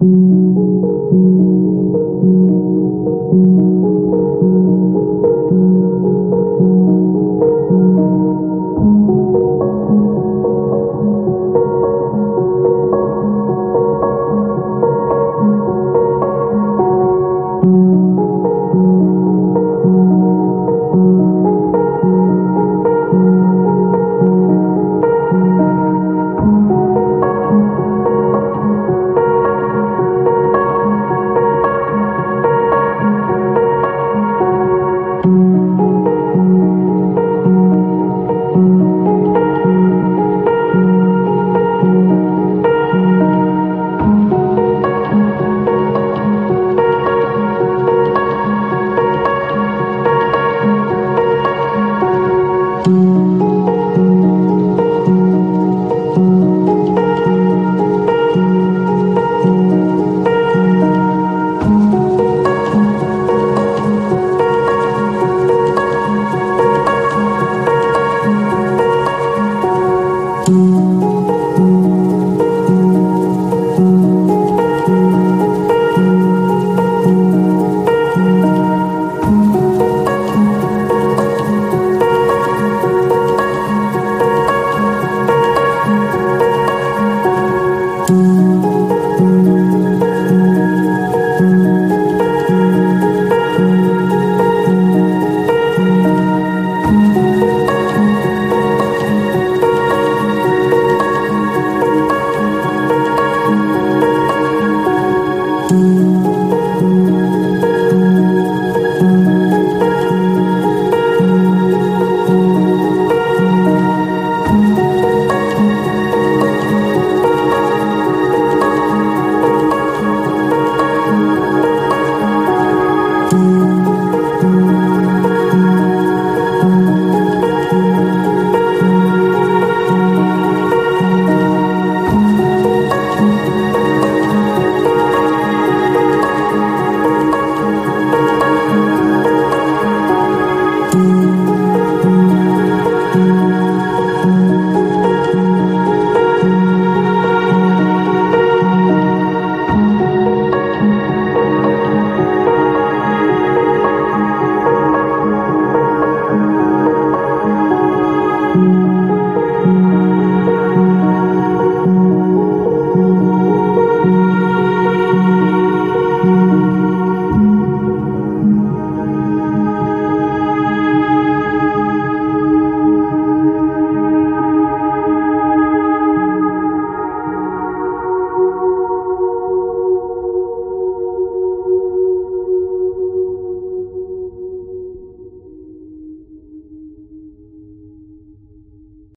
you